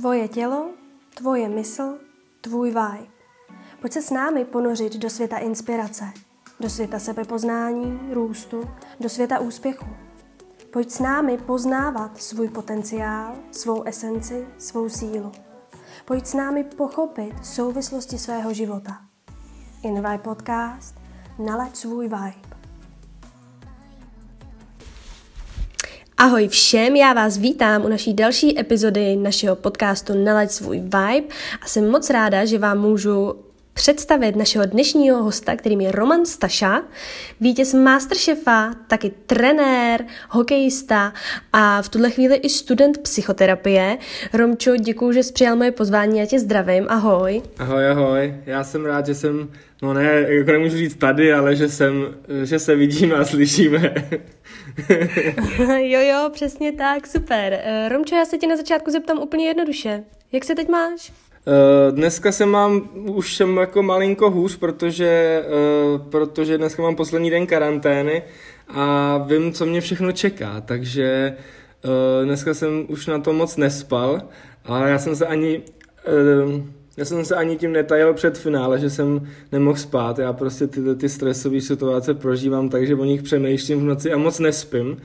Tvoje tělo, tvoje mysl, tvůj vibe. Pojď se s námi ponořit do světa inspirace, do světa sebepoznání, růstu, do světa úspěchu. Pojď s námi poznávat svůj potenciál, svou esenci, svou sílu. Pojď s námi pochopit souvislosti svého života. Invite Podcast Nalaď svůj vibe. Ahoj všem, já vás vítám u naší další epizody našeho podcastu Nalaď svůj vibe a jsem moc ráda, že vám můžu představit našeho dnešního hosta, kterým je Roman Staša, vítěz Masterchefa, taky trenér, hokejista a v tuhle chvíli i student psychoterapie. Romčo, děkuji, že jsi přijal moje pozvání, já tě zdravím, ahoj. Ahoj, ahoj, já jsem rád, že jsem, no ne, jako nemůžu říct tady, ale že jsem, že se vidíme a slyšíme. jo, jo, přesně tak, super. Eh, Romčo, já se tě na začátku zeptám úplně jednoduše. Jak se teď máš? Uh, dneska se mám, už jsem jako malinko hůř, protože, uh, protože dneska mám poslední den karantény a vím, co mě všechno čeká, takže uh, dneska jsem už na to moc nespal, ale já jsem se ani, já jsem se ani tím netajil před finále, že jsem nemohl spát, já prostě tyhle ty stresové situace prožívám takže o nich přemýšlím v noci a moc nespím,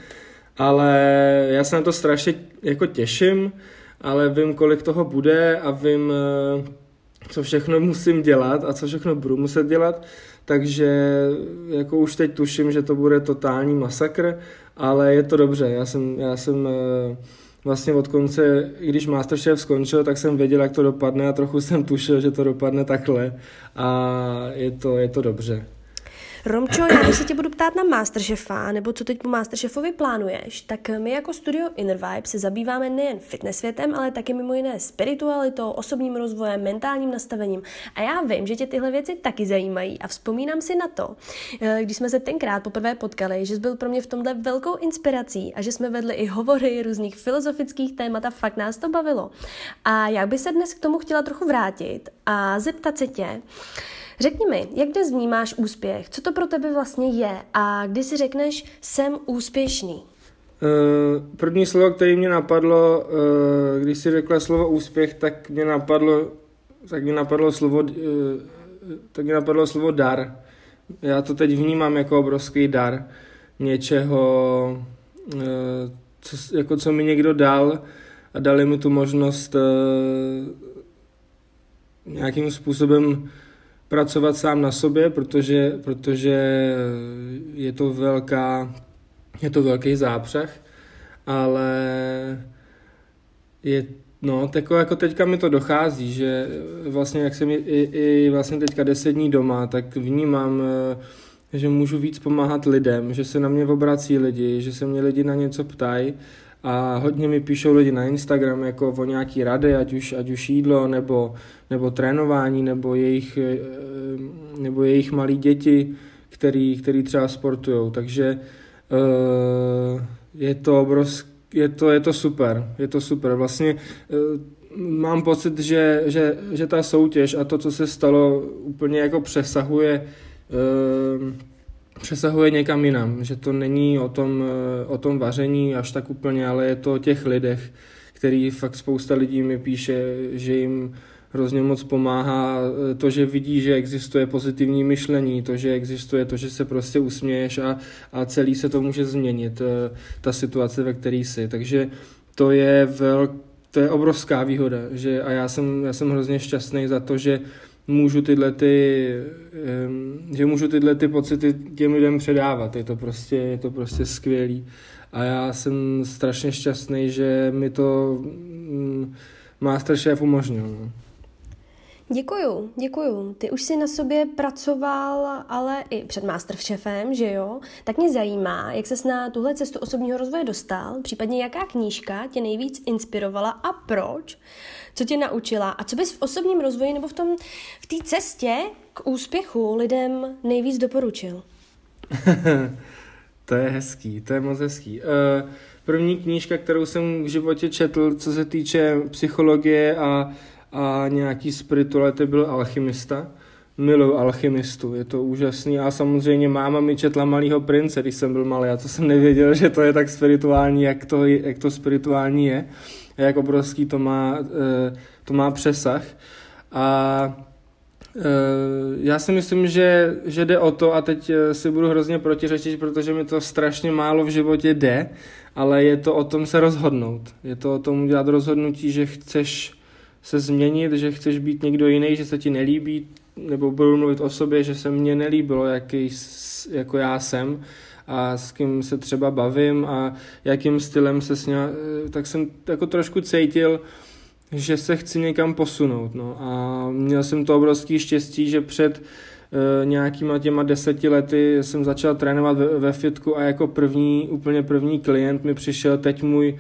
ale já se na to strašně jako těším, ale vím, kolik toho bude a vím, eh, co všechno musím dělat a co všechno budu muset dělat, takže jako už teď tuším, že to bude totální masakr, ale je to dobře, já jsem, já jsem eh, vlastně od konce, i když Masterchef skončil, tak jsem věděl, jak to dopadne a trochu jsem tušil, že to dopadne takhle. A je to, je to dobře. Romčo, já když se tě budu ptát na Masterchefa, nebo co teď po Masterchefovi plánuješ, tak my jako studio Inner Vibe se zabýváme nejen fitness světem, ale taky mimo jiné spiritualitou, osobním rozvojem, mentálním nastavením. A já vím, že tě tyhle věci taky zajímají a vzpomínám si na to, eh, když jsme se tenkrát poprvé potkali, že jsi byl pro mě v tomhle velkou inspirací a že jsme vedli i hovory různých filozofických témat a fakt nás to bavilo. A já bych se dnes k tomu chtěla trochu vrátit a zeptat se tě, Řekni mi, jak dnes vnímáš úspěch? Co to pro tebe vlastně je? A kdy si řekneš, jsem úspěšný? Uh, první slovo, které mě napadlo, uh, když si řekla slovo úspěch, tak mě napadlo, tak mě napadlo slovo, uh, tak mě napadlo slovo dar. Já to teď vnímám jako obrovský dar něčeho, co, jako co mi někdo dal a dali mi tu možnost nějakým způsobem pracovat sám na sobě, protože, protože je to velká, je to velký zápřah, ale je, no, tako jako teďka mi to dochází, že vlastně jak jsem i, i vlastně teďka deset dní doma, tak vnímám, eh, že můžu víc pomáhat lidem, že se na mě obrací lidi, že se mě lidi na něco ptají a hodně mi píšou lidi na Instagram jako o nějaký rady, ať už, ať už jídlo, nebo, nebo trénování, nebo jejich, eh, nebo jejich malí děti, který, který třeba sportují. Takže uh, je to obrovský, je to, je to super, je to super. Vlastně uh, mám pocit, že, že, že ta soutěž a to, co se stalo, úplně jako přesahuje přesahuje někam jinam, že to není o tom, eh, o tom vaření až tak úplně, ale je to o těch lidech, který fakt spousta lidí mi píše, že jim hrozně moc pomáhá eh, to, že vidí, že existuje pozitivní myšlení, to, že existuje to, že se prostě usměješ a, a celý se to může změnit, eh, ta situace, ve které jsi. Takže to je velk, to je obrovská výhoda, že a já jsem, já jsem hrozně šťastný za to, že můžu tyhle ty, že můžu tyhle ty pocity těm lidem předávat. Je to prostě, je to prostě skvělý. A já jsem strašně šťastný, že mi to mm, Masterchef umožnil. No. Děkuju, děkuju. Ty už si na sobě pracoval, ale i před Masterchefem, že jo? Tak mě zajímá, jak ses na tuhle cestu osobního rozvoje dostal, případně jaká knížka tě nejvíc inspirovala a proč? Co tě naučila a co bys v osobním rozvoji nebo v tom, v té cestě k úspěchu lidem nejvíc doporučil? to je hezký, to je moc hezký. Uh, první knížka, kterou jsem v životě četl, co se týče psychologie a a nějaký spirituality byl alchymista. miluju alchymistu, je to úžasný a samozřejmě máma mi četla Malýho prince, když jsem byl malý a to jsem nevěděl, že to je tak spirituální, jak to, jak to spirituální je a jak obrovský to má, eh, to má přesah a eh, já si myslím, že, že jde o to, a teď eh, si budu hrozně protiřečit, protože mi to strašně málo v životě jde, ale je to o tom se rozhodnout. Je to o tom udělat rozhodnutí, že chceš se změnit, že chceš být někdo jiný, že se ti nelíbí, nebo budu mluvit o sobě, že se mně nelíbilo, jaký, jako já jsem a s kým se třeba bavím a jakým stylem se s ně, tak jsem jako trošku cítil, že se chci někam posunout. No. A měl jsem to obrovský štěstí, že před e, nějakýma těma deseti lety jsem začal trénovat ve, ve fitku a jako první, úplně první klient mi přišel teď můj e,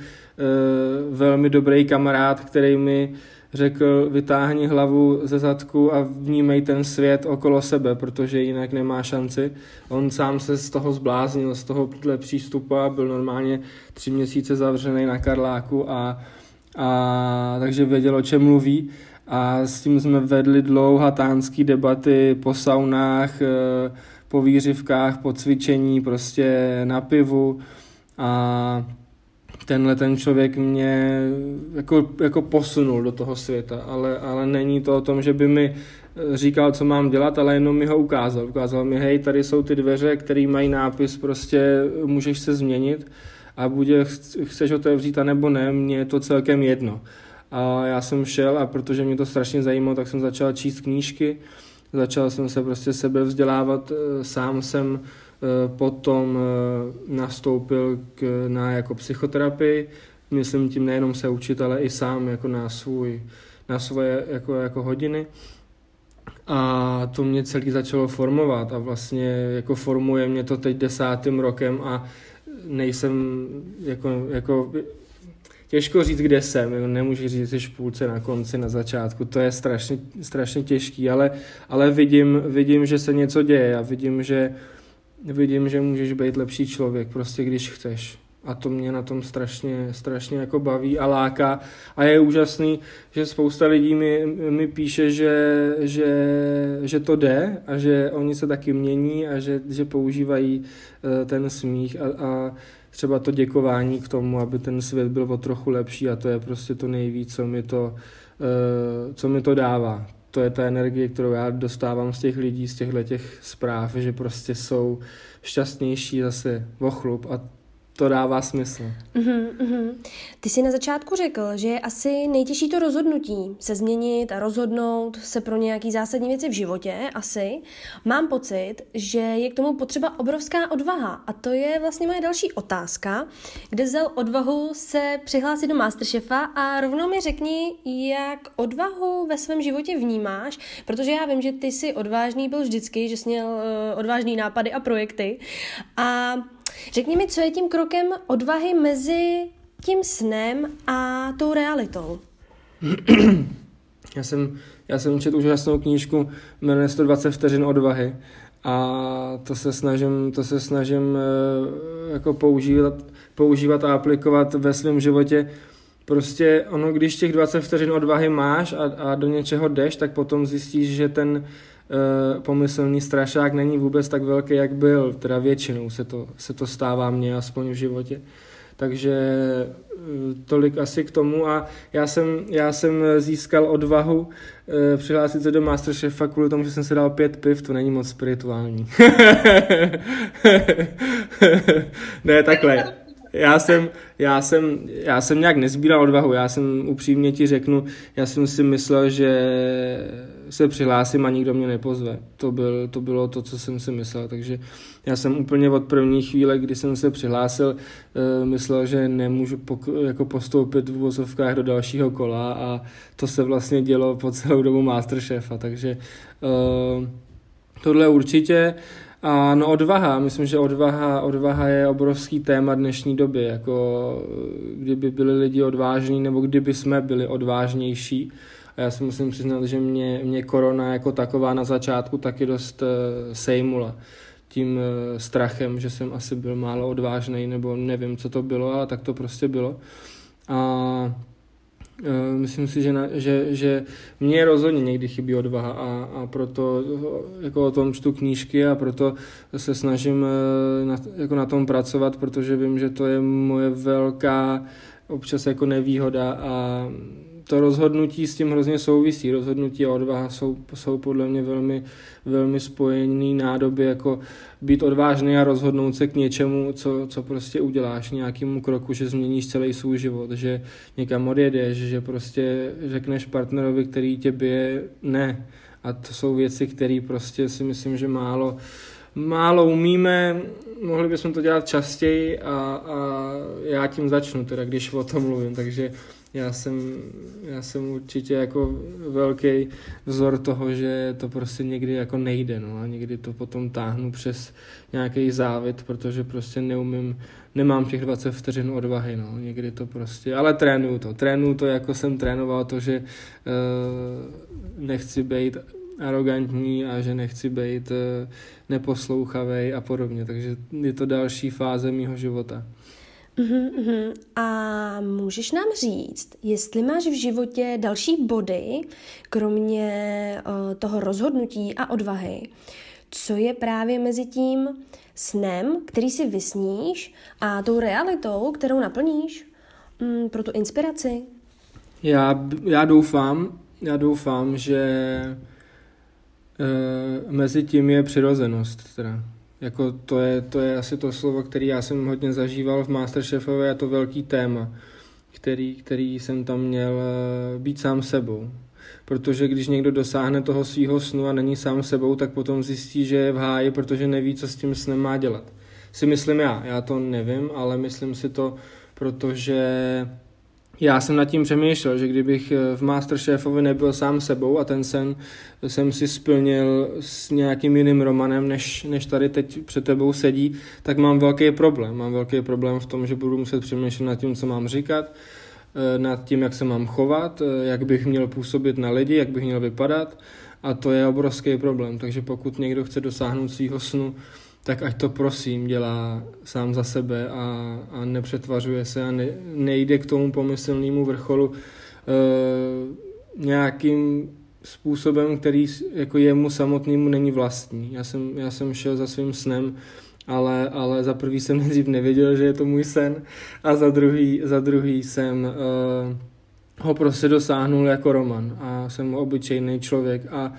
velmi dobrý kamarád, který mi řekl, vytáhni hlavu ze zadku a vnímej ten svět okolo sebe, protože jinak nemá šanci. On sám se z toho zbláznil, z toho přístupu a byl normálně tři měsíce zavřený na Karláku a, a takže věděl, o čem mluví. A s tím jsme vedli dlouhatánský debaty po saunách, eh, po výřivkách, po cvičení, prostě na pivu a tenhle ten člověk mě jako, jako posunul do toho světa, ale, ale není to o tom, že by mi eh, říkal, co mám dělat, ale jenom mi ho ukázal. Ukázal mi, hej, tady jsou ty dveře, které mají nápis, prostě můžeš se změnit a buď chceš otevřít, nebo ne, mně je to celkem jedno. A já jsem šel a protože mě to strašně zajímalo, tak jsem začal číst knížky, začal jsem se prostě sebe vzdělávat, eh, sám jsem potom eh, nastoupil k, na jako psychoterapii, myslím tím nejenom se učit, ale i sám jako na, svůj, na svoje jako, jako hodiny. A to mě celý začalo formovat a vlastně jako formuje mě to teď desátým rokem a nejsem jako, jako těžko říct, kde jsem, nemůžu říct, že v půlce na konci, na začátku, to je strašně, strašně těžký, ale, ale vidím, vidím, že se něco děje a vidím, že vidím, že můžeš být lepší člověk, prostě když chceš. A to mě na tom strašně, strašně jako baví a láká. A je úžasný, že spousta lidí mi, mi píše, že, že, že to jde a že oni se taky mění a že, že používají uh, ten smích a, a třeba to děkování k tomu, aby ten svět byl o trochu lepší a to je prostě to nejvíc, co mi to, uh, co mi to dává to je ta energie, kterou já dostávám z těch lidí, z těchto těch zpráv, že prostě jsou šťastnější zase o chlup a to dává smysl. Uh-huh. Ty jsi na začátku řekl, že je asi nejtěžší to rozhodnutí se změnit a rozhodnout se pro nějaký zásadní věci v životě, asi. Mám pocit, že je k tomu potřeba obrovská odvaha a to je vlastně moje další otázka, kde vzal odvahu se přihlásit do Masterchefa a rovnou mi řekni, jak odvahu ve svém životě vnímáš, protože já vím, že ty jsi odvážný byl vždycky, že jsi měl uh, odvážný nápady a projekty a Řekni mi, co je tím krokem odvahy mezi tím snem a tou realitou? Já jsem, já jsem četl úžasnou knížku, jmenuje 120 vteřin odvahy a to se snažím, to se snažím eh, jako používat, používat a aplikovat ve svém životě. Prostě ono, když těch 20 vteřin odvahy máš a, a do něčeho jdeš, tak potom zjistíš, že ten, pomyslný strašák není vůbec tak velký, jak byl, teda většinou se to, se to stává mně aspoň v životě. Takže eh, tolik asi k tomu. A já jsem, já jsem získal odvahu eh, přihlásit se do Masterchefa kvůli tomu, že jsem si dal pět piv, to není moc spirituální. ne, takhle. Já jsem, já jsem, já jsem nějak nezbíral odvahu, já jsem upřímně ti řeknu, já jsem si myslel, že se přihlásím a nikdo mě nepozve. To, byl, to bylo to, co jsem si myslel, takže já jsem úplně od první chvíle, kdy jsem se přihlásil, uh, myslel, že nemůžu pok- jako postoupit v vozovkách do dalšího kola a to se vlastně dělo po celou dobu Masterchefa, takže uh, tohle určitě. A no odvaha, myslím, že odvaha, odvaha je obrovský téma dnešní doby, jako kdyby byli lidi odvážní, nebo kdyby jsme byli odvážnější. A já si musím přiznat, že mě, mě korona jako taková na začátku taky dost uh, sejmula tím uh, strachem, že jsem asi byl málo odvážný, nebo nevím, co to bylo, ale tak to prostě bylo. A Uh, myslím si, že, na, že, že mě rozhodně někdy chybí odvaha a, a proto jako o tom čtu knížky a proto se snažím na, jako na tom pracovat, protože vím, že to je moje velká občas jako nevýhoda a to rozhodnutí s tím hrozně souvisí. Rozhodnutí a odvaha jsou, jsou podle mě velmi, velmi spojený nádoby, jako být odvážný a rozhodnout se k něčemu, co, co prostě uděláš, nějakému kroku, že změníš celý svůj život, že někam odjedeš, že prostě řekneš partnerovi, který tě bije, ne. A to jsou věci, které prostě si myslím, že málo, málo umíme, mohli bychom to dělat častěji a, a já tím začnu, teda když o tom mluvím, takže já jsem, já jsem určitě jako velký vzor toho, že to prostě někdy jako nejde, no. A někdy to potom táhnu přes nějaký závit, protože prostě neumím, nemám těch 20 vteřin odvahy, no, někdy to prostě, ale trénuju to, trénuju to, jako jsem trénoval to, že uh, nechci být arrogantní a že nechci být uh, neposlouchavý a podobně, takže je to další fáze mýho života. Uhum, uhum. A můžeš nám říct, jestli máš v životě další body, kromě uh, toho rozhodnutí a odvahy, co je právě mezi tím snem, který si vysníš, a tou realitou, kterou naplníš um, pro tu inspiraci? Já, já doufám, já doufám, že uh, mezi tím je přirozenost. Teda jako to je, to je asi to slovo, který já jsem hodně zažíval v Masterchefovi a to velký téma, který, který jsem tam měl eh, být sám sebou. Protože když někdo dosáhne toho svého snu a není sám sebou, tak potom zjistí, že je v háji, protože neví, co s tím snem má dělat. Si myslím já, já to nevím, ale myslím si to, protože já jsem nad tím přemýšlel, že kdybych eh, v Masterchefovi nebyl sám sebou a ten sen jsem si splnil s nějakým jiným romanem, než, než tady teď před tebou sedí, tak mám velký problém. Mám velký problém v tom, že budu muset přemýšlet nad tím, co mám říkat, eh, nad tím, jak se mám chovat, eh, jak bych měl působit na lidi, jak bych měl vypadat a to je obrovský problém. Takže pokud někdo chce dosáhnout svého snu, tak ať to prosím dělá sám za sebe a, a nepřetvařuje se a ne, nejde k tomu pomyslnému vrcholu e, nějakým způsobem, který jako jemu samotnému není vlastní. Já jsem, já jsem šel za svým snem, ale, ale za prvý jsem nejdřív nevěděl, že je to můj sen a za druhý, za druhý jsem e, ho prostě dosáhnul jako Roman a jsem obyčejný člověk a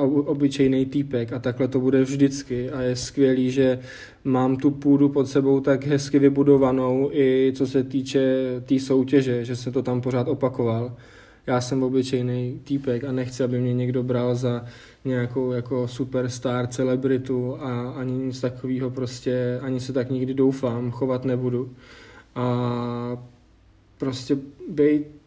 obyčejný týpek a takhle to bude vždycky a je skvělý, že mám tu půdu pod sebou tak hezky vybudovanou i co se týče té tý soutěže, že se to tam pořád opakoval. Já jsem obyčejný týpek a nechci, aby mě někdo bral za nějakou jako superstar, celebritu a ani nic takového prostě, ani se tak nikdy doufám, chovat nebudu. A prostě být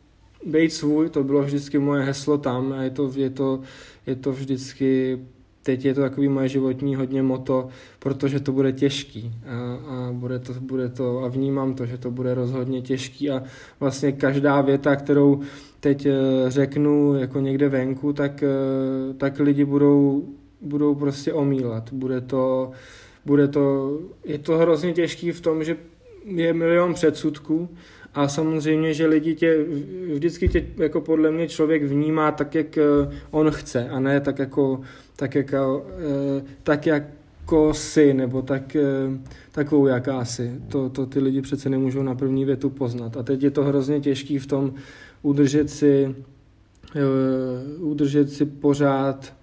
být svůj, to bylo vždycky moje heslo tam a je to, je to, je to vždycky, teď je to takový moje životní hodně moto, protože to bude těžký a, a bude, to, bude to, a vnímám to, že to bude rozhodně těžký a vlastně každá věta, kterou teď eh, řeknu jako někde venku, tak, eh, tak lidi budou, budou prostě omílat. Bude to, bude to, je to hrozně těžký v tom, že je milion předsudků a samozřejmě, že lidi tě, vždycky tě jako podle mě člověk vnímá tak, jak eh, on chce a ne tak jako, tak jako, tak jako si, nebo tak, eh, takovou jaká si. To, to ty lidi přece nemůžou na první větu poznat. A teď je to hrozně těžký v tom udržet si, udržet si pořád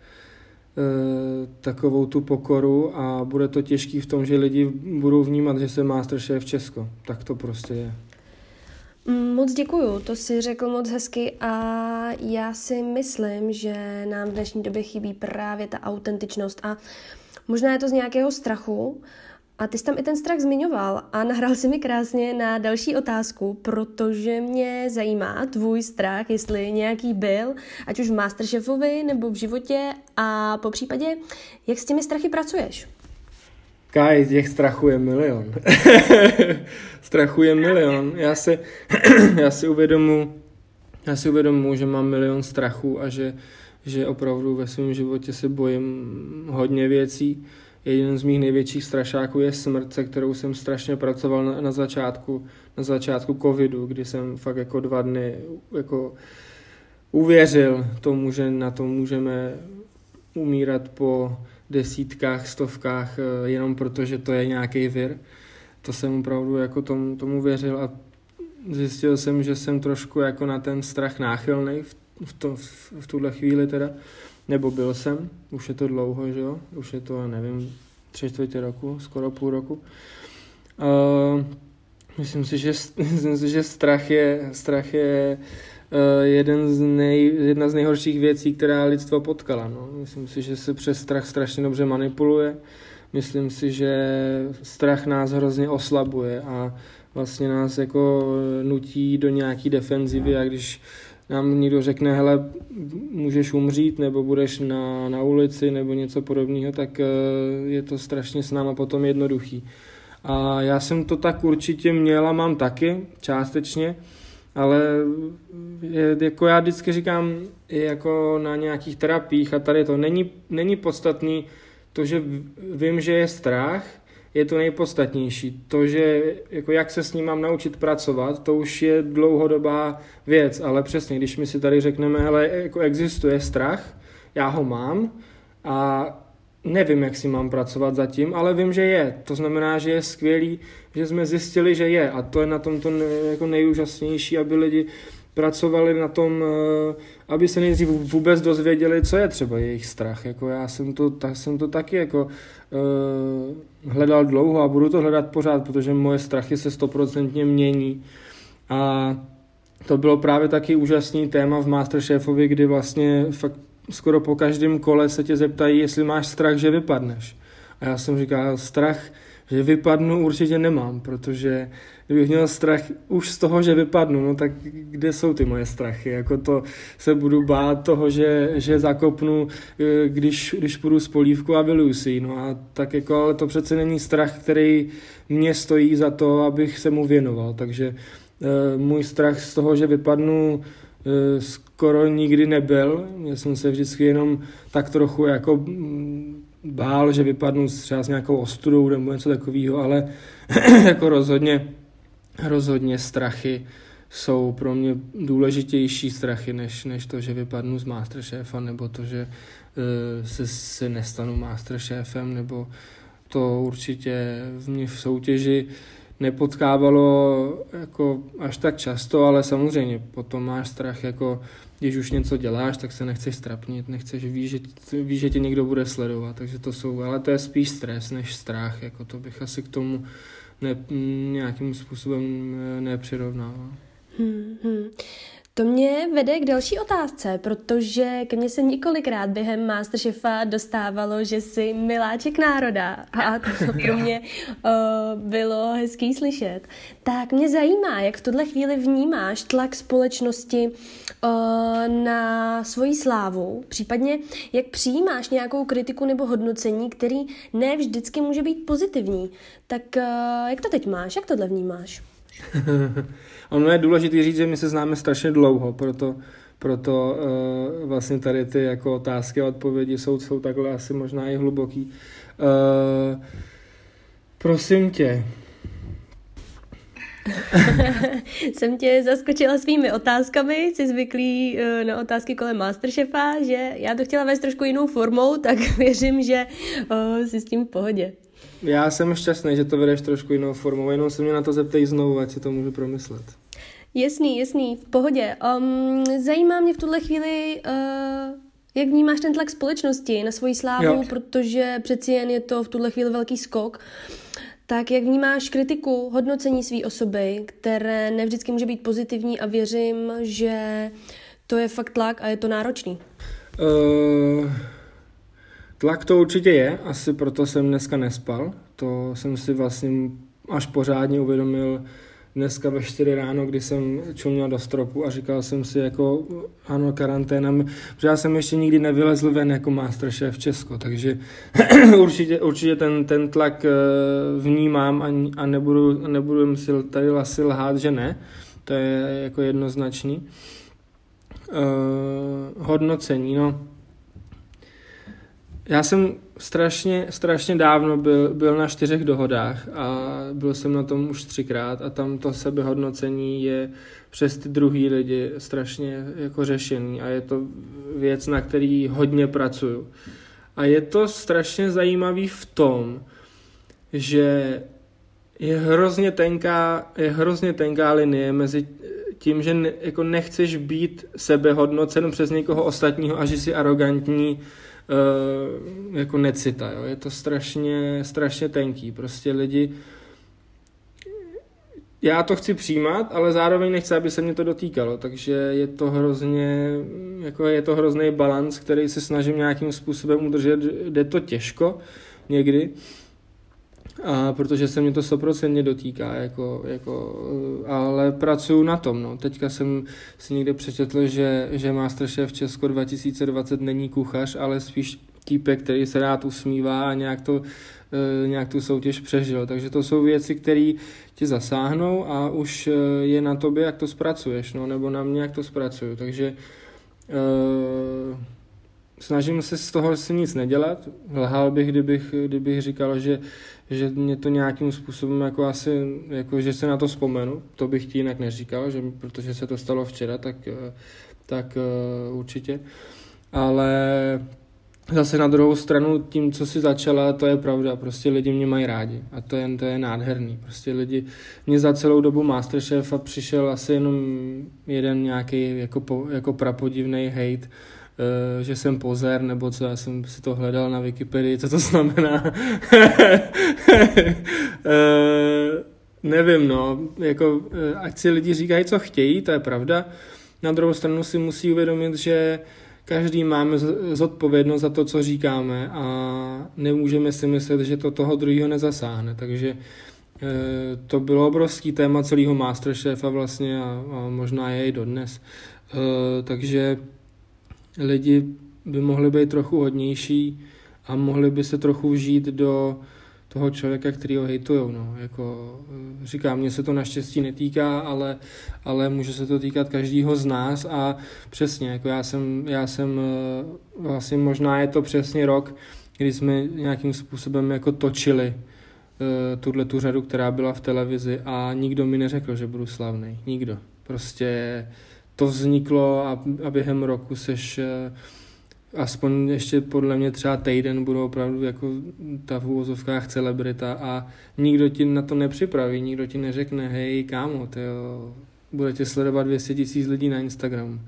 takovou tu pokoru a bude to těžký v tom, že lidi budou vnímat, že se Masterchef Česko. Tak to prostě je. Mm, moc děkuju, to si řekl moc hezky a já si myslím, že nám v dnešní době chybí právě ta autentičnost a možná je to z nějakého strachu, a ty jsi tam i ten strach zmiňoval a nahrál si mi krásně na další otázku, protože mě zajímá tvůj strach, jestli nějaký byl, ať už v Masterchefovi nebo v životě a po případě, jak s těmi strachy pracuješ? Kaj, těch strachů je milion. strachu je milion. Já si, já si uvědomu, já si uvědomu, že mám milion strachů a že, že opravdu ve svém životě se bojím hodně věcí, jeden z mých největších strašáků je smrt, se kterou jsem strašně pracoval na, na začátku, na začátku covidu, kdy jsem fakt jako dva dny jako uvěřil tomu, že na to můžeme umírat po desítkách, stovkách, eh, jenom protože to je nějaký vir. To jsem opravdu jako tomu, tomu věřil a zjistil jsem, že jsem trošku jako na ten strach náchylný v, v, to, v, v tuhle chvíli teda, nebo byl jsem, už je to dlouho, že jo, už je to, nevím, tři čtvrtě roku, skoro půl roku. Uh, myslím si, že, myslím si, že strach je, strach je uh, jeden z nej, jedna z nejhorších věcí, která lidstvo potkala. No. Myslím si, že se přes strach strašně dobře manipuluje. Myslím si, že strach nás hrozně oslabuje a vlastně nás jako nutí do nějaký defenzivy a když nám někdo řekne, hele, můžeš umřít, nebo budeš na, na ulici, nebo něco podobného, tak eh, je to strašně s náma potom jednoduchý. A já jsem to tak určitě měl a mám taky, částečně, ale je, jako já vždycky říkám, jako na nějakých terapiích a tady to není, není podstatný to, že vím, že je strach, je to nejpodstatnější. To, že jako jak se s ním mám naučit pracovat, to už je dlouhodobá věc, ale přesně, když my si tady řekneme, hele, jako existuje strach, já ho mám a nevím, jak si mám pracovat zatím, ale vím, že je. To znamená, že je skvělý, že jsme zjistili, že je a to je na tom to jako nejúžasnější, aby lidi pracovali na tom, eh, aby se nejdřív vůbec dozvěděli, co je třeba jejich strach. Jako já jsem to, tak, jsem to taky jako uh, hledal dlouho a budu to hledat pořád, protože moje strachy se stoprocentně mění. A to bylo právě taky úžasný téma v Masterchefovi, kdy vlastně fakt skoro po každém kole se tě zeptají, jestli máš strach, že vypadneš. A já jsem říkal, strach, že vypadnu určitě nemám, protože kdybych měl strach už z toho, že vypadnu, no tak kde jsou ty moje strachy? Jako to se budu bát toho, že, že zakopnu, eh, když, když půjdu z polívku a vyluju si. No a tak jako, ale to přece není strach, který mě stojí za to, abych se mu věnoval. Takže e, můj strach z toho, že vypadnu, skoro nikdy nebyl. Já jsem se vždycky jenom tak trochu jako mm, bál, že vypadnu třeba s nějakou ostudou nebo něco takového, ale jako rozhodně, rozhodně strachy jsou pro mě důležitější strachy, než, než to, že vypadnu z Masterchefa, nebo to, že uh, se, se nestanu Masterchefem, nebo to určitě v mě v soutěži nepotkávalo jako až tak často, ale samozřejmě potom máš strach jako když už něco děláš, tak se nechceš strapnit, nechceš, víš, že, víš, že tě někdo bude sledovat, takže to jsou, ale to je spíš stres než strach, jako to bych asi k tomu ne, nějakým způsobem nepřirovnával. Hmm, hmm. To mě vede k další otázce, protože ke mně se několikrát během Masterchefa dostávalo, že jsi miláček národa a to pro mě uh, bylo hezký slyšet. Tak mě zajímá, jak v tuhle chvíli vnímáš tlak společnosti uh, na svoji slávu, případně jak přijímáš nějakou kritiku nebo hodnocení, který ne vždycky může být pozitivní. Tak uh, jak to teď máš, jak tohle vnímáš? ono je důležité říct, že my se známe strašně dlouho, proto, proto uh, vlastně tady ty jako otázky a odpovědi jsou, jsou takhle asi možná i hluboký. Uh, prosím tě, jsem tě zaskočila svými otázkami, jsi zvyklý uh, na otázky kolem Masterchefa, že já to chtěla vést trošku jinou formou, tak věřím, že jsi s tím v pohodě. Já jsem šťastný, že to vedeš trošku jinou formou, jenom se mě na to zeptej znovu, ať si to můžu promyslet. Jasný, jasný, v pohodě. Um, zajímá mě v tuhle chvíli, uh, jak vnímáš ten tlak společnosti na svoji slávu, jo. protože přeci jen je to v tuhle chvíli velký skok. Tak jak vnímáš kritiku, hodnocení své osoby, které nevždycky může být pozitivní a věřím, že to je fakt tlak a je to náročný? Uh... Tlak to určitě je, asi proto jsem dneska nespal. To jsem si vlastně až pořádně uvědomil dneska ve 4 ráno, kdy jsem čuměl do stropu a říkal jsem si jako ano, karanténa, protože já jsem ještě nikdy nevylezl ven jako Masterchef v Česko, takže určitě, určitě ten, ten tlak eh, vnímám a, a nebudu, nebudu si tady asi lhát, že ne, to je jako jednoznačný. Uh, hodnocení, no já jsem strašně, strašně dávno byl, byl na čtyřech dohodách a byl jsem na tom už třikrát a tam to sebehodnocení je přes ty druhý lidi strašně jako řešený a je to věc, na který hodně pracuju. A je to strašně zajímavý v tom, že je hrozně tenká, je hrozně tenká linie mezi tím, že ne, jako nechceš být sebehodnocen přes někoho ostatního a že jsi arrogantní uh, jako necita. Jo? Je to strašně, strašně tenký. Prostě lidi já to chci přijímat, ale zároveň nechci, aby se mě to dotýkalo, takže je to hrozně, jako je to hrozný balans, který se snažím nějakým způsobem udržet, jde to těžko někdy, a protože se mě to stoprocentně dotýká, jako, jako, ale pracuju na tom. No. Teďka jsem si někde přečetl, že, že Masterchef Česko 2020 není kuchař, ale spíš týpek, který se rád usmívá a nějak, to, e, nějak tu soutěž přežil. Takže to jsou věci, které ti zasáhnou a už e, je na tobě, jak to zpracuješ, no, nebo na mě, jak to zpracuju. Takže snažím se z toho si nic nedělat. Lhal bych, kdybych, kdybych říkal, že, že mě to nějakým způsobem jako asi, jako že se na to vzpomenu. To bych ti jinak neříkal, že, protože se to stalo včera, tak, tak uh, určitě. Ale zase na druhou stranu tím, co si začala, to je pravda, prostě lidi mě mají rádi a to je, to je nádherný. Prostě lidi, mě za celou dobu Masterchefa přišel asi jenom jeden nějaký jako, jako prapodivný hate, že jsem pozer, nebo co, já jsem si to hledal na Wikipedii, co to znamená. uh, nevím, no, jako, uh, ať si lidi říkají, co chtějí, to je pravda. Na druhou stranu si musí uvědomit, že každý máme zodpovědnost za to, co říkáme a nemůžeme si myslet, že to toho druhého nezasáhne. Takže to bylo obrovský téma celého Masterchefa vlastně a, a možná je i dodnes. Takže lidi by mohli být trochu hodnější a mohli by se trochu vžít do toho člověka, který ho hejtujou. No. Jako, eh, říkám, mně se to naštěstí netýká, ale, ale může se to týkat každého z nás a přesně, jako já jsem, já jsem eh, vlastně možná je to přesně rok, kdy jsme nějakým způsobem jako točili uh, tuhle tu řadu, která byla v televizi a nikdo mi neřekl, že budu slavný. Nikdo. Prostě to vzniklo a, a během roku seš eh, aspoň ještě podle mě třeba týden budou opravdu jako ta v úvozovkách celebrita a nikdo ti na to nepřipraví, nikdo ti neřekne, hej kámo, tyjo, bude tě sledovat 200 tisíc lidí na Instagramu.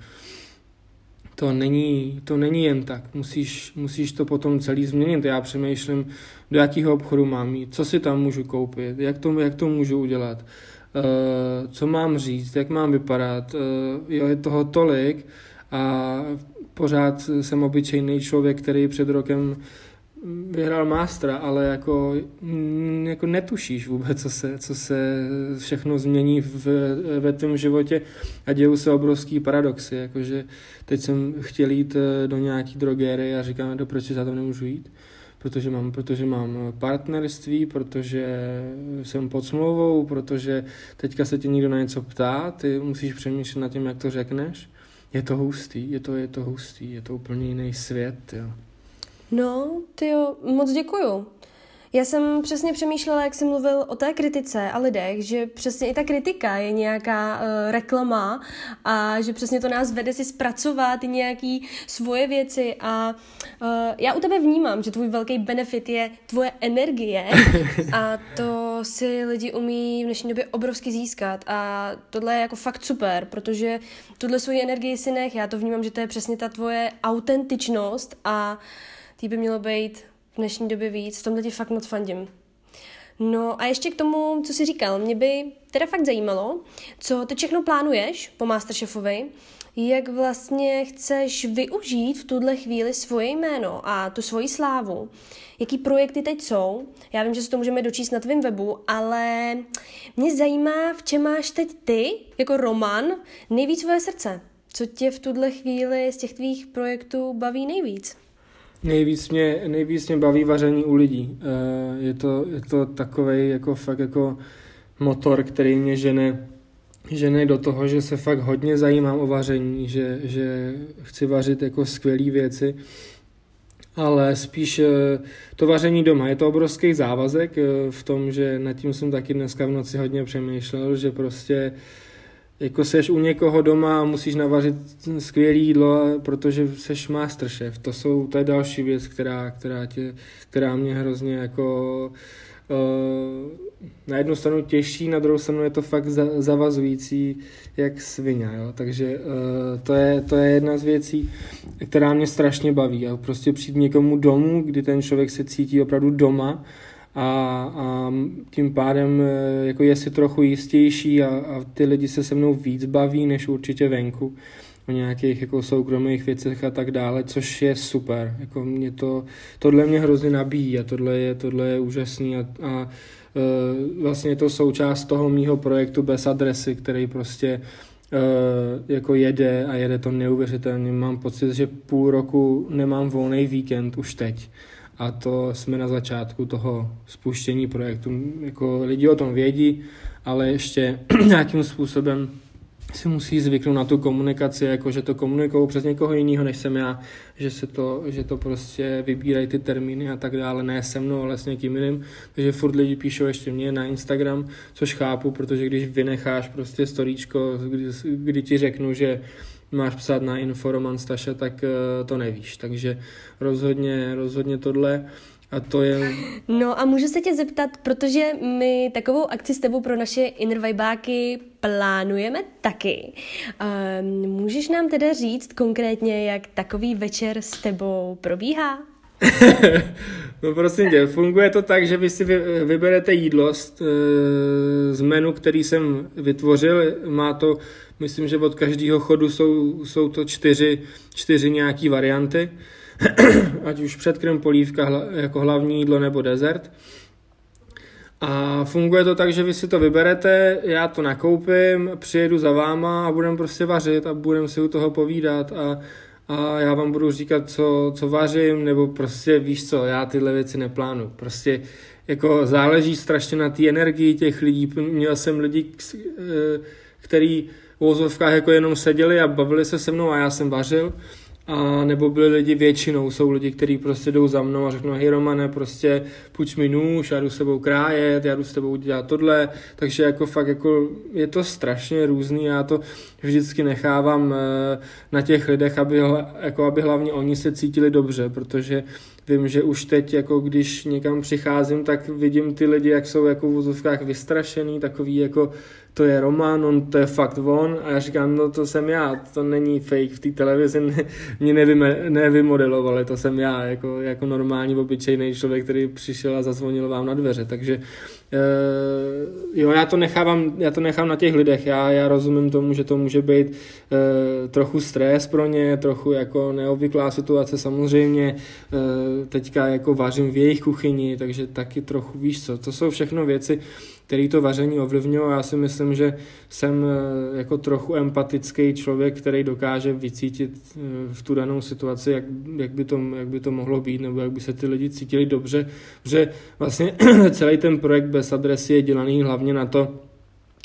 To není, to není jen tak, musíš, musíš to potom celý změnit. Já přemýšlím, do jakého obchodu mám jít, co si tam můžu koupit, jak to, jak to můžu udělat. Eh, co mám říct, jak mám vypadat, eh, jo, je toho tolik a pořád jsem obyčejný člověk, který před rokem vyhrál mástra, ale jako, mm, jako netušíš vůbec, co se, co se všechno změní v, ve tvém životě a dějou se obrovský paradoxy, jakože teď jsem chtěl jít eh, do nějaký drogéry a říkám, do proč za to nemůžu jít protože mám, protože mám partnerství, protože jsem pod smlouvou, protože teďka se tě někdo na něco ptá, ty musíš přemýšlet nad tím, jak to řekneš. Je to hustý, je to, je to hustý, je to úplně jiný svět, jo. No, ty jo, moc děkuju. Já jsem přesně přemýšlela, jak jsi mluvil o té kritice a lidech, že přesně i ta kritika je nějaká uh, reklama a že přesně to nás vede si zpracovat nějaký svoje věci a uh, já u tebe vnímám, že tvůj velký benefit je tvoje energie a to si lidi umí v dnešní době obrovsky získat a tohle je jako fakt super, protože tuhle svoji energii si nech, já to vnímám, že to je přesně ta tvoje autentičnost a ty by mělo být dnešní době víc, v tomhle ti fakt moc fandím. No a ještě k tomu, co jsi říkal, mě by teda fakt zajímalo, co ty všechno plánuješ po Masterchefovi, jak vlastně chceš využít v tuhle chvíli svoje jméno a tu svoji slávu. Jaký projekty teď jsou? Já vím, že se to můžeme dočíst na tvém webu, ale mě zajímá, v čem máš teď ty, jako Roman, nejvíc svoje srdce. Co tě v tuhle chvíli z těch tvých projektů baví nejvíc? Nejvíc mě, nejvíc mě baví vaření u lidí. Eh, je to, je to takový jako fakt jako motor, který mě žene, žene do toho, že se fakt hodně zajímám o vaření, že, že chci vařit jako skvělé věci ale spíš to vaření doma. Je to obrovský závazek v tom, že nad tím jsem taky dneska v noci hodně přemýšlel, že prostě jako seš u někoho doma a musíš navařit skvělé jídlo, protože seš masterchef. To, jsou, to je další věc, která, která, tě, která mě hrozně jako uh, na jednu stranu těžší, na druhou stranu je to fakt za, zavazující jak svině, jo? takže uh, to, je, to je jedna z věcí, která mě strašně baví a prostě přijít někomu domů, kdy ten člověk se cítí opravdu doma a, a tím pádem e, jako je si trochu jistější a, a ty lidi se se mnou víc baví, než určitě venku o nějakých jako soukromých věcech a tak dále, což je super. Jako mě to, tohle mě hrozně nabíjí a tohle je, tohle je úžasný a, a e, vlastně je to součást toho mýho projektu bez adresy, který prostě e, jako jede a jede to neuvěřitelně. Mám pocit, že půl roku nemám volný víkend už teď a to jsme na začátku toho spuštění projektu. Jako lidi o tom vědí, ale ještě nějakým způsobem si musí zvyknout na tu komunikaci, jako že to komunikují přes někoho jiného, než jsem já, že, se to, že to prostě vybírají ty termíny a tak dále, ne se mnou, ale s někým jiným. Takže furt lidi píšou ještě mě na Instagram, což chápu, protože když vynecháš prostě storíčko, kdy, kdy ti řeknu, že máš psát na Inforoman Staša, tak eh, to nevíš. Takže rozhodně, rozhodně tohle a to je... No a můžu se tě zeptat, protože my takovou akci s tebou pro naše Innervibáky plánujeme taky. Um, můžeš nám teda říct konkrétně, jak takový večer s tebou probíhá? no prosím tě, funguje to tak, že vy si vyberete jídlo z, eh, z menu, který jsem vytvořil. Má to, myslím, že od každého chodu jsou, jsou to čtyři, čtyři nějaký varianty. ať už předkrm, polívka jako hlavní jídlo nebo dezert. A funguje to tak, že vy si to vyberete, já to nakoupím, přijedu za váma a budeme prostě vařit a budeme si u toho povídat a, a já vám budu říkat, co, co vařím, nebo prostě víš co, já tyhle věci neplánu. Prostě jako záleží strašně na té energii těch lidí. Měl jsem lidi, který v vozovkách jako jenom seděli a bavili se se mnou a já jsem vařil. A nebo byli lidi většinou, jsou lidi, kteří prostě jdou za mnou a řeknou, hej Romane, prostě půjč mi nůž, já jdu s tebou krájet, já jdu s tebou dělat tohle, takže jako fakt jako je to strašně různý, já to vždycky nechávám eh, na těch lidech, aby, jako aby hlavně oni se cítili dobře, protože vím, že už teď, jako když někam přicházím, tak vidím ty lidi, jak jsou jako v vozovkách vystrašený, takový jako to je Roman, on to je fakt on a já říkám, no to jsem já, to není fake, v té televizi ne, mě nevyme, nevymodelovali, to jsem já, jako, jako normální, obyčejný člověk, který přišel a zazvonil vám na dveře, takže Uh, jo, já to nechávám, já to nechám na těch lidech, já, já rozumím tomu, že to může být uh, trochu stres pro ně, trochu jako neobvyklá situace samozřejmě, uh, teďka jako vařím v jejich kuchyni, takže taky trochu víš co, to jsou všechno věci, který to vaření ovlivňuje. Já si myslím, že jsem eh, jako trochu empatický člověk, který dokáže vycítit eh, v tu danou situaci, jak, jak, by to, jak by to mohlo být, nebo jak by se ty lidi cítili dobře, protože vlastně celý ten projekt bez adresy je dělaný hlavně na to,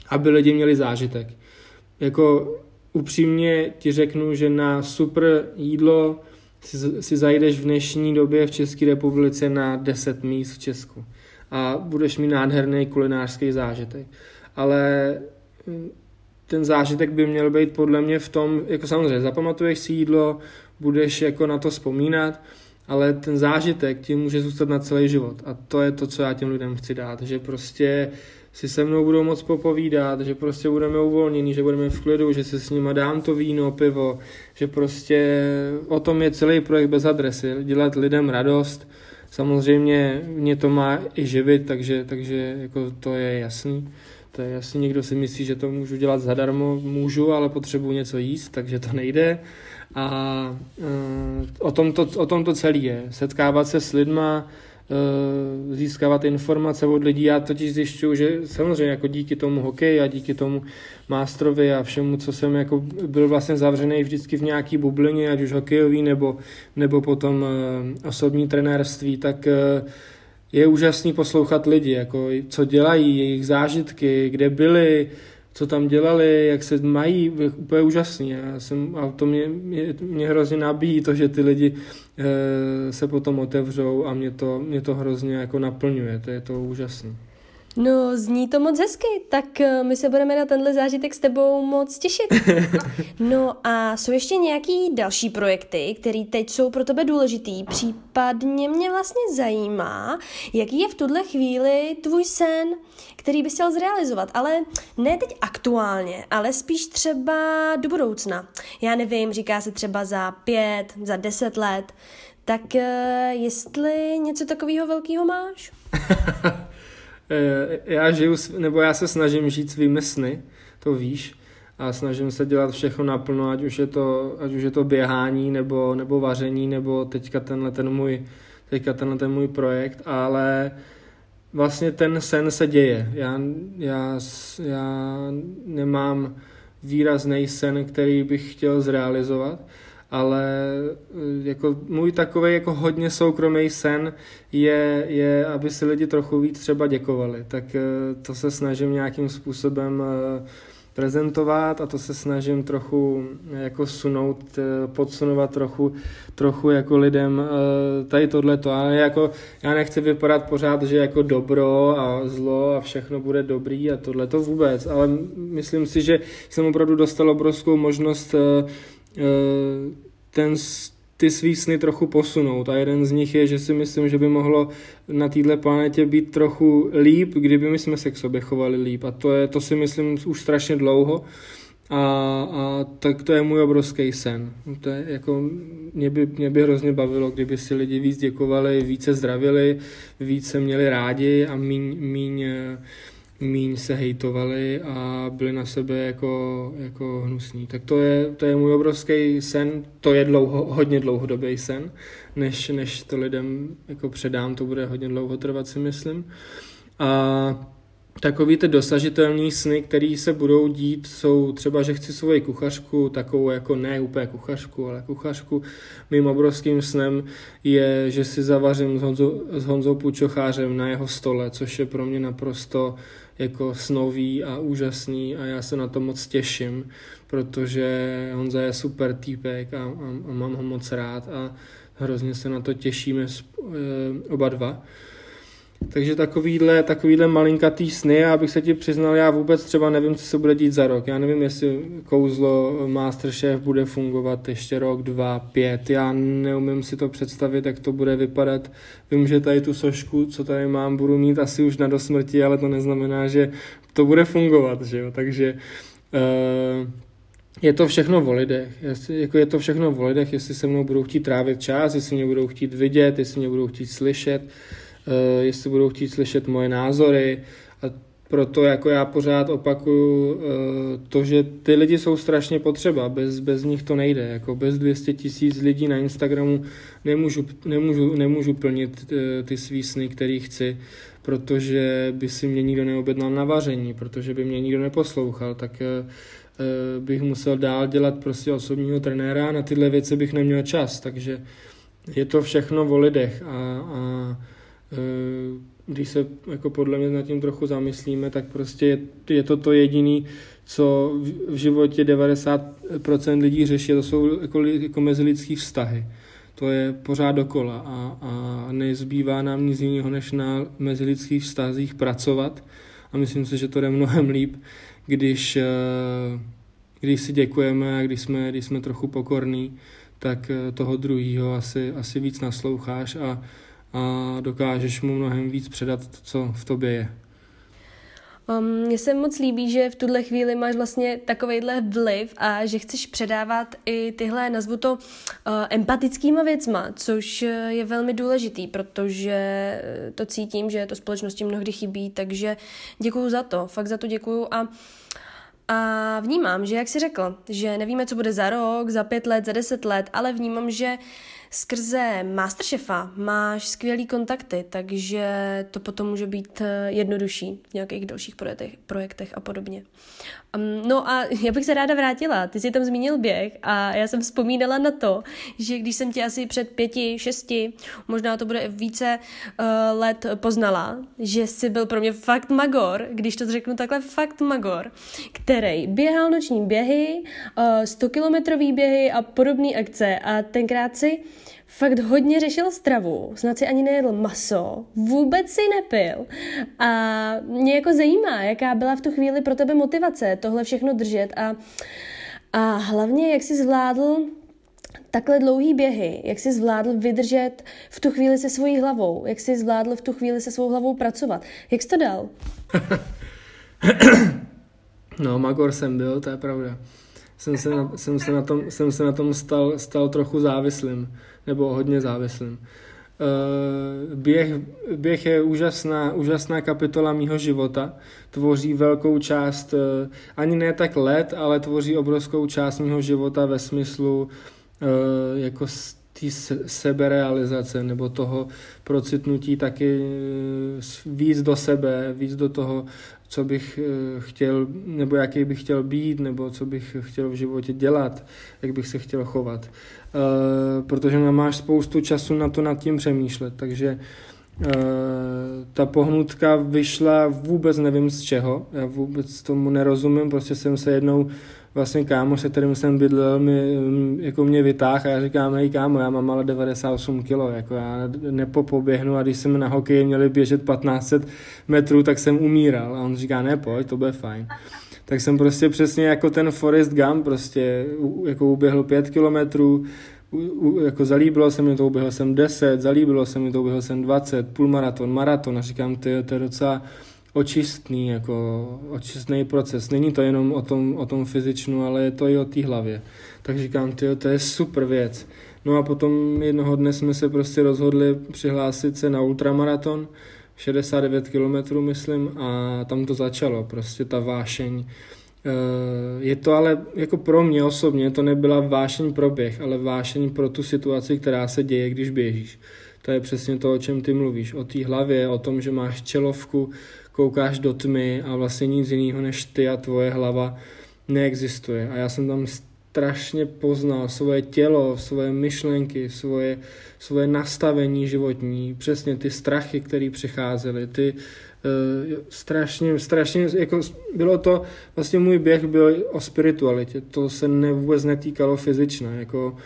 aby lidi měli zážitek. Jako upřímně ti řeknu, že na super jídlo si, si zajdeš v dnešní době v České republice na 10 míst v Česku a budeš mít nádherný kulinářský zážitek. Ale hm, ten zážitek by měl být podle mě v tom, jako samozřejmě zapamatuješ si jídlo, budeš jako na to vzpomínat, ale ten zážitek ti může zůstat na celý život. A to je to, co já těm lidem chci dát, že prostě si se mnou budou moc popovídat, že prostě budeme uvolnění, že budeme v klidu, že si s nima dám to víno, pivo, že prostě o tom je celý projekt bez adresy, dělat lidem radost, Samozřejmě mě to má i živit, takže, takže jako to je jasný. To je jasný, někdo si myslí, že to můžu dělat zadarmo, můžu, ale potřebuji něco jíst, takže to nejde. A uh, o, tom to, o tom to celé je. Setkávat se s lidma, získávat informace od lidí. Já totiž zjišťuju, že samozřejmě jako díky tomu hokeji a díky tomu mástrovi a všemu, co jsem jako byl vlastně zavřený vždycky v nějaký bublině, ať už hokejový nebo, nebo potom eh, osobní trenérství, tak eh, je úžasný poslouchat lidi, jako co dělají, jejich zážitky, kde byli, co tam dělali, jak se mají, úplně úžasný. Já jsem, a to mě, mě, mě hrozně nabíjí to, že ty lidi se potom otevřou a mě to, mě to hrozně jako naplňuje, to je to úžasný. No, zní to moc hezky, tak eh, my se budeme na tenhle zážitek s tebou moc těšit. No a jsou ještě nějaký další projekty, které teď jsou pro tebe důležitý, případně mě vlastně zajímá, jaký je v tuhle chvíli tvůj sen, který bys chtěl zrealizovat, ale ne teď aktuálně, ale spíš třeba do budoucna. Já nevím, říká se třeba za pět, za deset let, tak eh, jestli něco takového velkého máš? Eh, já žiju, nebo já se snažím žít svými sny, to víš, a snažím se dělat všechno naplno, ať už je to, ať už je to běhání, nebo, nebo vaření, nebo teďka tenhle ten můj, teďka tenhle ten můj projekt, ale vlastně ten sen se děje. Já, já, já nemám výrazný sen, který bych chtěl zrealizovat, ale eh, jako můj takový jako hodně soukromý sen je, je, aby si lidi trochu víc třeba děkovali. Tak eh, to se snažím nějakým způsobem eh, prezentovat a to se snažím trochu jako sunout, podsunovat trochu, trochu jako lidem tady tohleto. Ale jako já nechci vypadat pořád, že jako dobro a zlo a všechno bude dobrý a tohleto vůbec, ale myslím si, že jsem opravdu dostal obrovskou možnost ten, ty svý sny trochu posunout. A jeden z nich je, že si myslím, že by mohlo na této planetě být trochu líp, kdyby my jsme se k sobě chovali líp. A to, je, to si myslím už strašně dlouho. A, a tak to je můj obrovský sen. To je jako, mě by, mě by hrozně bavilo, kdyby si lidi víc děkovali, více zdravili, více měli rádi a míň, míň míň se hejtovali a byli na sebe jako, jako hnusní. Tak to je, to je můj obrovský sen, to je dlouho, hodně dlouhodobý sen, než, než to lidem jako předám, to bude hodně dlouho trvat, si myslím. A takový ty dosažitelné sny, které se budou dít, jsou třeba, že chci svoji kuchařku, takovou jako ne úplně kuchařku, ale kuchařku. Mým obrovským snem je, že si zavařím s Honzou, s Honzou Pučochářem na jeho stole, což je pro mě naprosto jako snový a úžasný a já se na to moc těším, protože Honza je super týpek a, a, a mám ho moc rád a hrozně se na to těšíme e, oba dva. Takže takovýhle, takovýhle malinkatý sny, a abych se ti přiznal, já vůbec třeba nevím, co se bude dít za rok. Já nevím, jestli kouzlo Masterchef bude fungovat ještě rok, dva, pět. Já neumím si to představit, jak to bude vypadat. Vím, že tady tu sošku, co tady mám, budu mít asi už na dosmrti, ale to neznamená, že to bude fungovat, že jo? Takže uh, je to všechno v lidech. Jako je to všechno v lidech, jestli se mnou budou chtít trávit čas, jestli mě budou chtít vidět, jestli mě budou chtít slyšet. Eh, jestli budou chtít slyšet moje názory. A proto jako já pořád opakuju eh, to, že ty lidi jsou strašně potřeba, bez, bez nich to nejde, jako bez 200 tisíc lidí na Instagramu nemůžu, nemůžu, nemůžu plnit eh, ty svý sny, který chci, protože by si mě nikdo neobjednal na vaření, protože by mě nikdo neposlouchal, tak bych musel dál dělat prostě osobního trenéra a na tyhle věci bych neměl čas, takže je to všechno o lidech a, a Eh, když se jako podle mě nad tím trochu zamyslíme, tak prostě je, je to to jediný, co v, v životě 90% lidí řeší, to jsou jako, jako mezilidský vztahy. To je pořád dokola a, a nezbývá nám nic jiného, než na mezilidských vztazích pracovat a myslím si, že to jde mnohem líp, když, eh, když si děkujeme a když jsme, když jsme trochu pokorní, tak eh, toho druhého asi, asi víc nasloucháš a, a dokážeš mu mnohem víc předat, co v tobě je. Um, mně se moc líbí, že v tuhle chvíli máš vlastně takovejhle vliv a že chceš předávat i tyhle, nazvu to, uh, empatickýma věcma, což je velmi důležitý, protože to cítím, že to společnosti mnohdy chybí, takže děkuju za to, fakt za to děkuju a a vnímám, že jak jsi řekl, že nevíme, co bude za rok, za pět let, za deset let, ale vnímám, že Skrze Masterchefa máš skvělý kontakty, takže to potom může být eh, jednodušší v nějakých dalších projektech, projektech a podobně. Um, no a já bych se ráda vrátila. Ty jsi tam zmínil běh a já jsem vzpomínala na to, že když jsem tě asi před pěti, šesti, možná to bude více uh, let poznala, že jsi byl pro mě fakt magor, když to řeknu takhle, fakt magor, který běhal noční běhy, uh, 100-kilometrový běhy a podobné akce a tenkrát si fakt hodně řešil stravu, snad si ani nejedl maso, vůbec si nepil. A mě jako zajímá, jaká byla v tu chvíli pro tebe motivace tohle všechno držet a, a hlavně, jak jsi zvládl takhle dlouhý běhy, jak jsi zvládl vydržet v tu chvíli se svojí hlavou, jak jsi zvládl v tu chvíli se svou hlavou pracovat. Jak jsi to dal? no, Magor jsem byl, to je pravda. Jsem se na, jsem se na tom, jsem se na tom stal, stal trochu závislým nebo hodně závislým. Eh, běh, běh je úžasná, úžasná kapitola mýho života. Tvoří velkou část, eh, ani ne tak let, ale tvoří obrovskou část mýho života ve smyslu eh, jako té seberealizace nebo toho procitnutí taky víc do sebe, víc do toho, co bych chtěl, nebo jaký bych chtěl být, nebo co bych chtěl v životě dělat, jak bych se chtěl chovat. Eh, protože nemáš spoustu času na to nad tím přemýšlet, takže uh, ta pohnutka vyšla vůbec nevím z čeho, já vůbec tomu nerozumím, prostě jsem se jednou vlastně kámo, se kterým jsem bydlel, mi, mm, jako mě vytáhl a já říkám, hej kámo, já mám ale 98 kg, jako já nepopoběhnu a když jsme na hokeji měli běžet 1500 metrů, tak jsem umíral. A on říká, ne, pojď, to bude fajn tak jsem prostě přesně jako ten Forest Gump prostě jako uběhl pět kilometrů, jako zalíbilo se mi to, uběhl jsem 10, zalíbilo se mi to, uběhl jsem 20, půlmaraton, maraton a říkám, ty, to je docela očistný, jako očistný proces. Není to jenom o tom, o tom fyzičnu, ale je to i o té hlavě. Tak říkám, ty, to je super věc. No a potom jednoho dne jsme se prostě rozhodli přihlásit se na ultramaraton, 69 kilometrů, myslím, a tam to začalo, prostě ta vášeň. Eh, je to ale jako pro mě osobně, to nebyla vášeň pro běh, ale vášeň pro tu situaci, která se děje, když běžíš. To je přesně to, o čem ty mluvíš. O té hlavě, o tom, že máš čelovku, koukáš do tmy a vlastně nic jiného než ty a tvoje hlava neexistuje. A já jsem tam strašně poznal svoje tělo, svoje myšlenky, svoje, svoje nastavení životní, přesně ty strachy, které přicházely, ty uh, strašně, strašně, jako bylo to, vlastně můj běh byl o spiritualitě, to se ne, vůbec netýkalo fyzičně, jako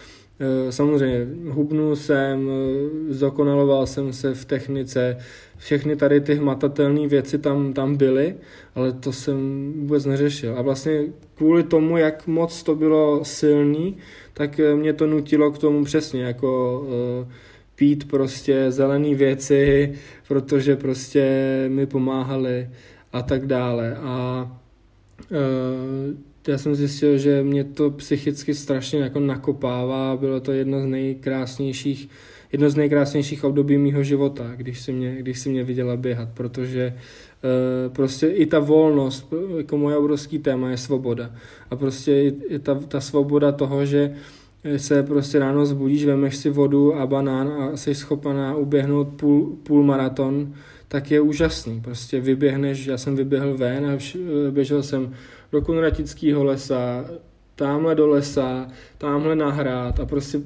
Eh, samozřejmě hubnul jsem, eh, zdokonaloval jsem se v technice, všechny tady ty hmatatelné věci tam, tam byly, ale to jsem vůbec neřešil. A vlastně kvůli tomu, jak moc to bylo silný, tak eh, mě to nutilo k tomu přesně, jako pít prostě zelené věci, protože prostě mi pomáhaly a tak dále. A já jsem zjistil, že mě to psychicky strašně jako nakopává. Bylo to jedno z nejkrásnějších, jedno z nejkrásnějších období mého života, když si mě, když si mě viděla běhat, protože uh, prostě i ta volnost, jako moje obrovský téma je svoboda. A prostě i, ta, ta svoboda toho, že se prostě ráno zbudíš, vemeš si vodu a banán a jsi schopná uběhnout půl, půl maraton, tak je úžasný. Prostě vyběhneš, já jsem vyběhl ven a běžel jsem do Kunratického lesa, tamhle do lesa, tamhle na hrad a prostě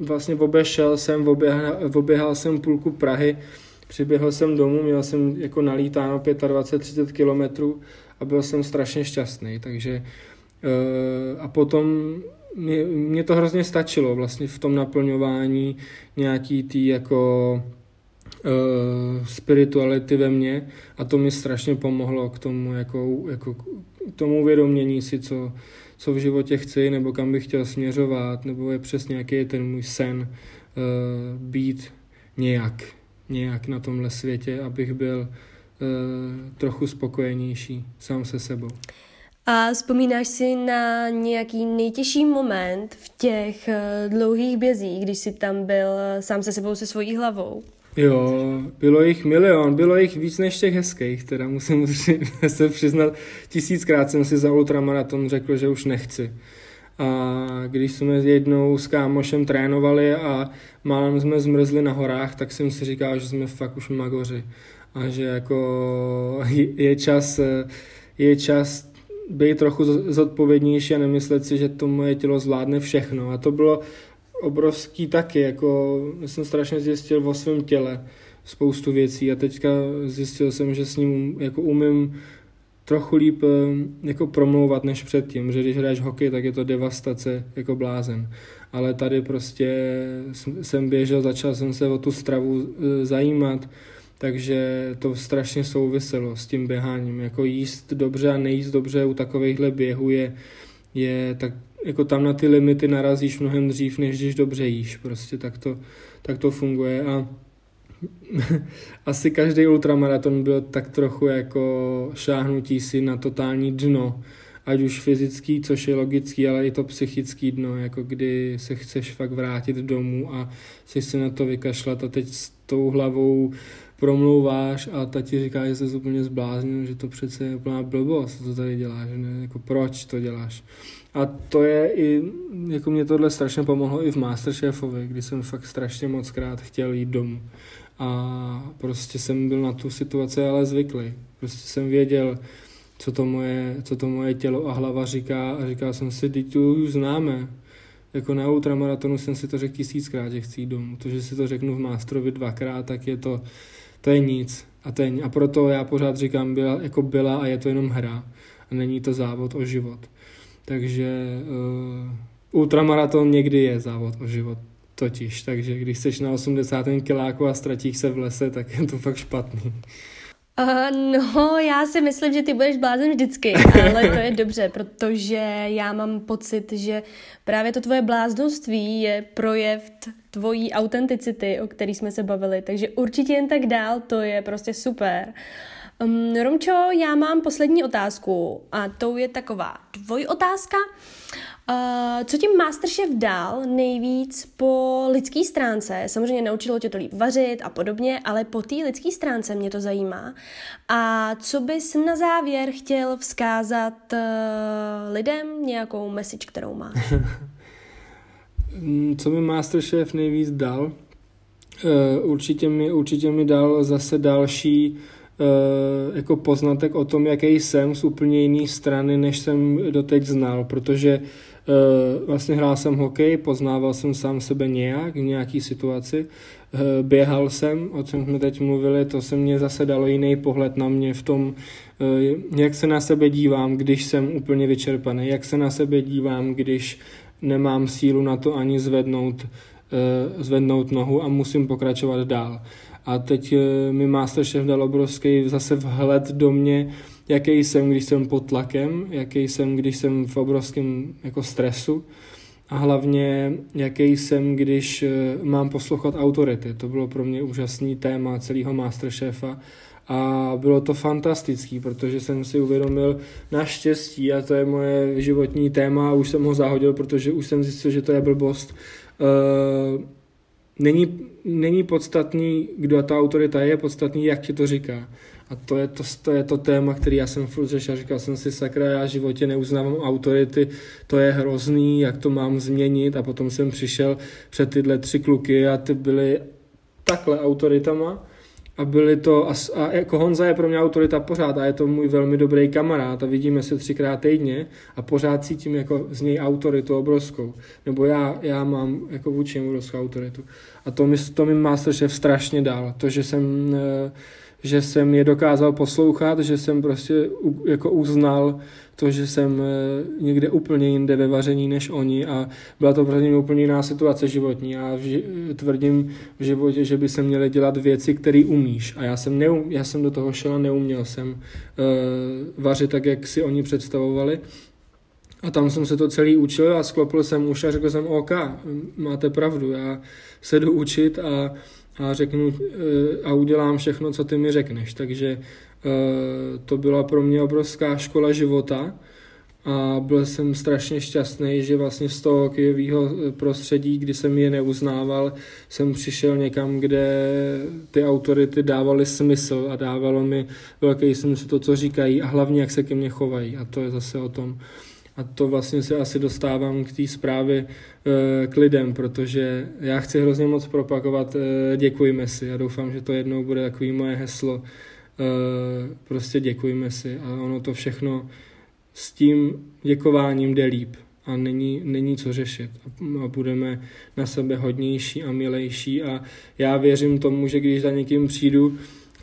vlastně obešel jsem, oběhal, oběhal jsem půlku Prahy, přiběhl jsem domů, měl jsem jako nalítáno 25-30 kilometrů a byl jsem strašně šťastný, takže eh, a potom mě, mě to hrozně stačilo vlastně v tom naplňování nějaký tý jako uh, spirituality ve mně a to mi strašně pomohlo k tomu jako, jako tomu uvědomění si, co, co v životě chci, nebo kam bych chtěl směřovat, nebo je přesně jaký je ten můj sen uh, být nějak, nějak na tomhle světě, abych byl uh, trochu spokojenější sám se sebou. A vzpomínáš si na nějaký nejtěžší moment v těch uh, dlouhých bězích, když jsi tam byl sám se sebou se svojí hlavou? Jo, bylo jich milion, bylo jich víc než těch hezkých, teda musím se přiznat, tisíckrát jsem si za ultramaraton řekl, že už nechci. A když jsme jednou s kámošem trénovali a málem jsme zmrzli na horách, tak jsem si říkal, že jsme fakt už magoři. A že jako je čas, je čas být trochu zodpovědnější a nemyslet si, že to moje tělo zvládne všechno. A to bylo obrovský taky, jako jsem strašně zjistil o svém těle spoustu věcí a teďka zjistil jsem, že s ním jako umím trochu líp eh, jako promlouvat než předtím, že když hraješ hokej, tak je to devastace jako blázen. Ale tady prostě jsem běžel, začal jsem se o tu stravu eh, zajímat, takže to strašně souviselo s tím běháním. Jako jíst dobře a nejíst dobře u takovýchhle běhů je, je tak jako tam na ty limity narazíš mnohem dřív, než když dobře jíš. Prostě tak to, tak to funguje a asi každý ultramaraton byl tak trochu jako šáhnutí si na totální dno, ať už fyzický, což je logický, ale i to psychický dno, jako kdy se chceš fakt vrátit domů a chceš se na to vykašlat a teď s tou hlavou promlouváš a ta ti říká, že jsi úplně zbláznil, že to přece je úplná blbost, co tady děláš, ne? Jako proč to děláš. A to je i, jako mě tohle strašně pomohlo i v Masterchefovi, kdy jsem fakt strašně moc krát chtěl jít domů. A prostě jsem byl na tu situaci ale zvyklý. Prostě jsem věděl, co to moje, co to moje tělo a hlava říká a říkal jsem si, teď tu už známe. Jako na ultramaratonu jsem si to řekl tisíckrát, že chci jít domů. To, že si to řeknu v Masterovi dvakrát, tak je to, to je nic. A, to je, a proto já pořád říkám, byla, jako byla a je to jenom hra. A není to závod o život. Takže uh, ultramaraton někdy je závod o život totiž, takže když jsi na 80. kiláku a ztratíš se v lese, tak je to fakt špatný. Uh, no, já si myslím, že ty budeš blázen vždycky, ale to je dobře, protože já mám pocit, že právě to tvoje bláznoství je projev tvojí autenticity, o který jsme se bavili, takže určitě jen tak dál, to je prostě super. Um, Romčo, já mám poslední otázku a to je taková dvojotázka. Uh, co tím Masterchef dal nejvíc po lidské stránce? Samozřejmě naučilo tě to líp vařit a podobně, ale po té lidské stránce mě to zajímá. A co bys na závěr chtěl vzkázat uh, lidem, nějakou message, kterou máš? co mi Masterchef nejvíc dal? Uh, určitě, mi, určitě mi dal zase další jako poznatek o tom, jaký jsem z úplně jiné strany, než jsem doteď znal, protože Eh, vlastně hrál jsem hokej, poznával jsem sám sebe nějak v nějaký situaci, eh, běhal jsem, o čem jsme teď mluvili, to se mě zase dalo jiný pohled na mě v tom, eh, jak se na sebe dívám, když jsem úplně vyčerpaný, jak se na sebe dívám, když nemám sílu na to ani zvednout, zvednout nohu a musím pokračovat dál. A teď mi Masterchef dal obrovský zase vhled do mě, jaký jsem, když jsem pod tlakem, jaký jsem, když jsem v obrovském jako stresu a hlavně jaký jsem, když eh, mám poslouchat autority. To bylo pro mě úžasný téma celého Masterchefa a bylo to fantastický, protože jsem si uvědomil naštěstí, a to je moje životní téma, už jsem ho zahodil, protože už jsem zjistil, že to je blbost. Uh, není, není podstatný, kdo ta autorita je, podstatný, jak ti to říká. A to je to, to, je to téma, který já jsem furt řešil. Říkal jsem si, sakra, já v životě neuznávám autority, to je hrozný, jak to mám změnit. A potom jsem přišel před tyhle tři kluky a ty byly takhle autoritama. A byli to, a, a jako Honza je pro mě autorita pořád a je to můj velmi dobrý kamarád a vidíme se třikrát týdně a pořád cítím jako z něj autoritu obrovskou. Nebo já, já mám jako vůči obrovskou autoritu. A to mi, to mi Masterchef strašně dal. To, že jsem uh, že jsem je dokázal poslouchat, že jsem prostě jako uznal to, že jsem eh, někde úplně jinde ve vaření než oni a byla to pro mě úplně jiná situace životní. A tvrdím v životě, že by se měly dělat věci, které umíš. A já jsem, neum, já jsem do toho šel a neuměl jsem uh, vařit tak, jak si oni představovali. A tam jsem se to celý učil a sklopil jsem už a řekl jsem OK, máte pravdu, já se jdu učit a a řeknu eh, a udělám všechno, co ty mi řekneš. Takže eh, to byla pro mě obrovská škola života a byl jsem strašně šťastný, že vlastně z toho hokejového eh, prostředí, kdy jsem je neuznával, jsem přišel někam, kde ty autority dávaly smysl a dávalo mi velký smysl to, co říkají a hlavně, jak se ke mně chovají a to je zase o tom. A to vlastně se asi dostávám k té zprávě k lidem, protože já chci hrozně moc propagovat děkujme si a doufám, že to jednou bude takový moje heslo. Prostě děkujme si a ono to všechno s tím děkováním jde líp a není, není co řešit. A budeme na sebe hodnější a milejší a já věřím tomu, že když za někým přijdu,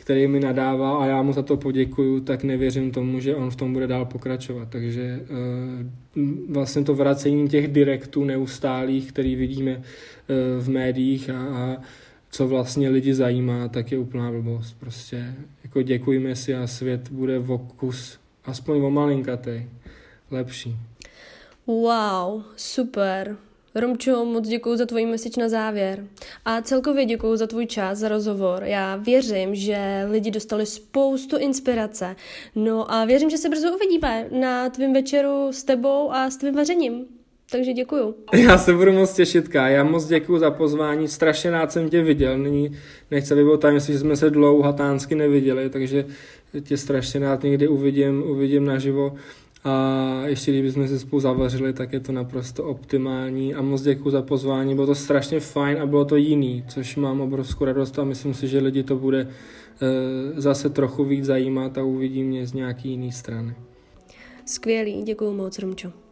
který mi nadává a já mu za to poděkuju, tak nevěřím tomu, že on v tom bude dál pokračovat. Takže eh, vlastně to vracení těch direktů neustálých, který vidíme eh, v médiích a, a co vlastně lidi zajímá, tak je úplná blbost. Prostě jako děkujme si a svět bude v okus, aspoň o malinkatej, lepší. Wow, super. Romčo, moc děkuji za tvoji message na závěr. A celkově děkuji za tvůj čas, za rozhovor. Já věřím, že lidi dostali spoustu inspirace. No a věřím, že se brzo uvidíme na tvém večeru s tebou a s tvým vařením. Takže děkuju. Já se budu moc těšit, Ká. Já moc děkuji za pozvání. Strašně rád jsem tě viděl. Nyní nechce by bylo tam, jestli jsme se dlouho hatánsky neviděli, takže tě strašně rád někdy uvidím, uvidím naživo. A ještě kdybychom se spolu zavařili, tak je to naprosto optimální a moc děkuji za pozvání, bylo to strašně fajn a bylo to jiný, což mám obrovskou radost a myslím si, že lidi to bude e, zase trochu víc zajímat a uvidí mě z nějaký jiný strany. Skvělý, děkuji moc, Romčo.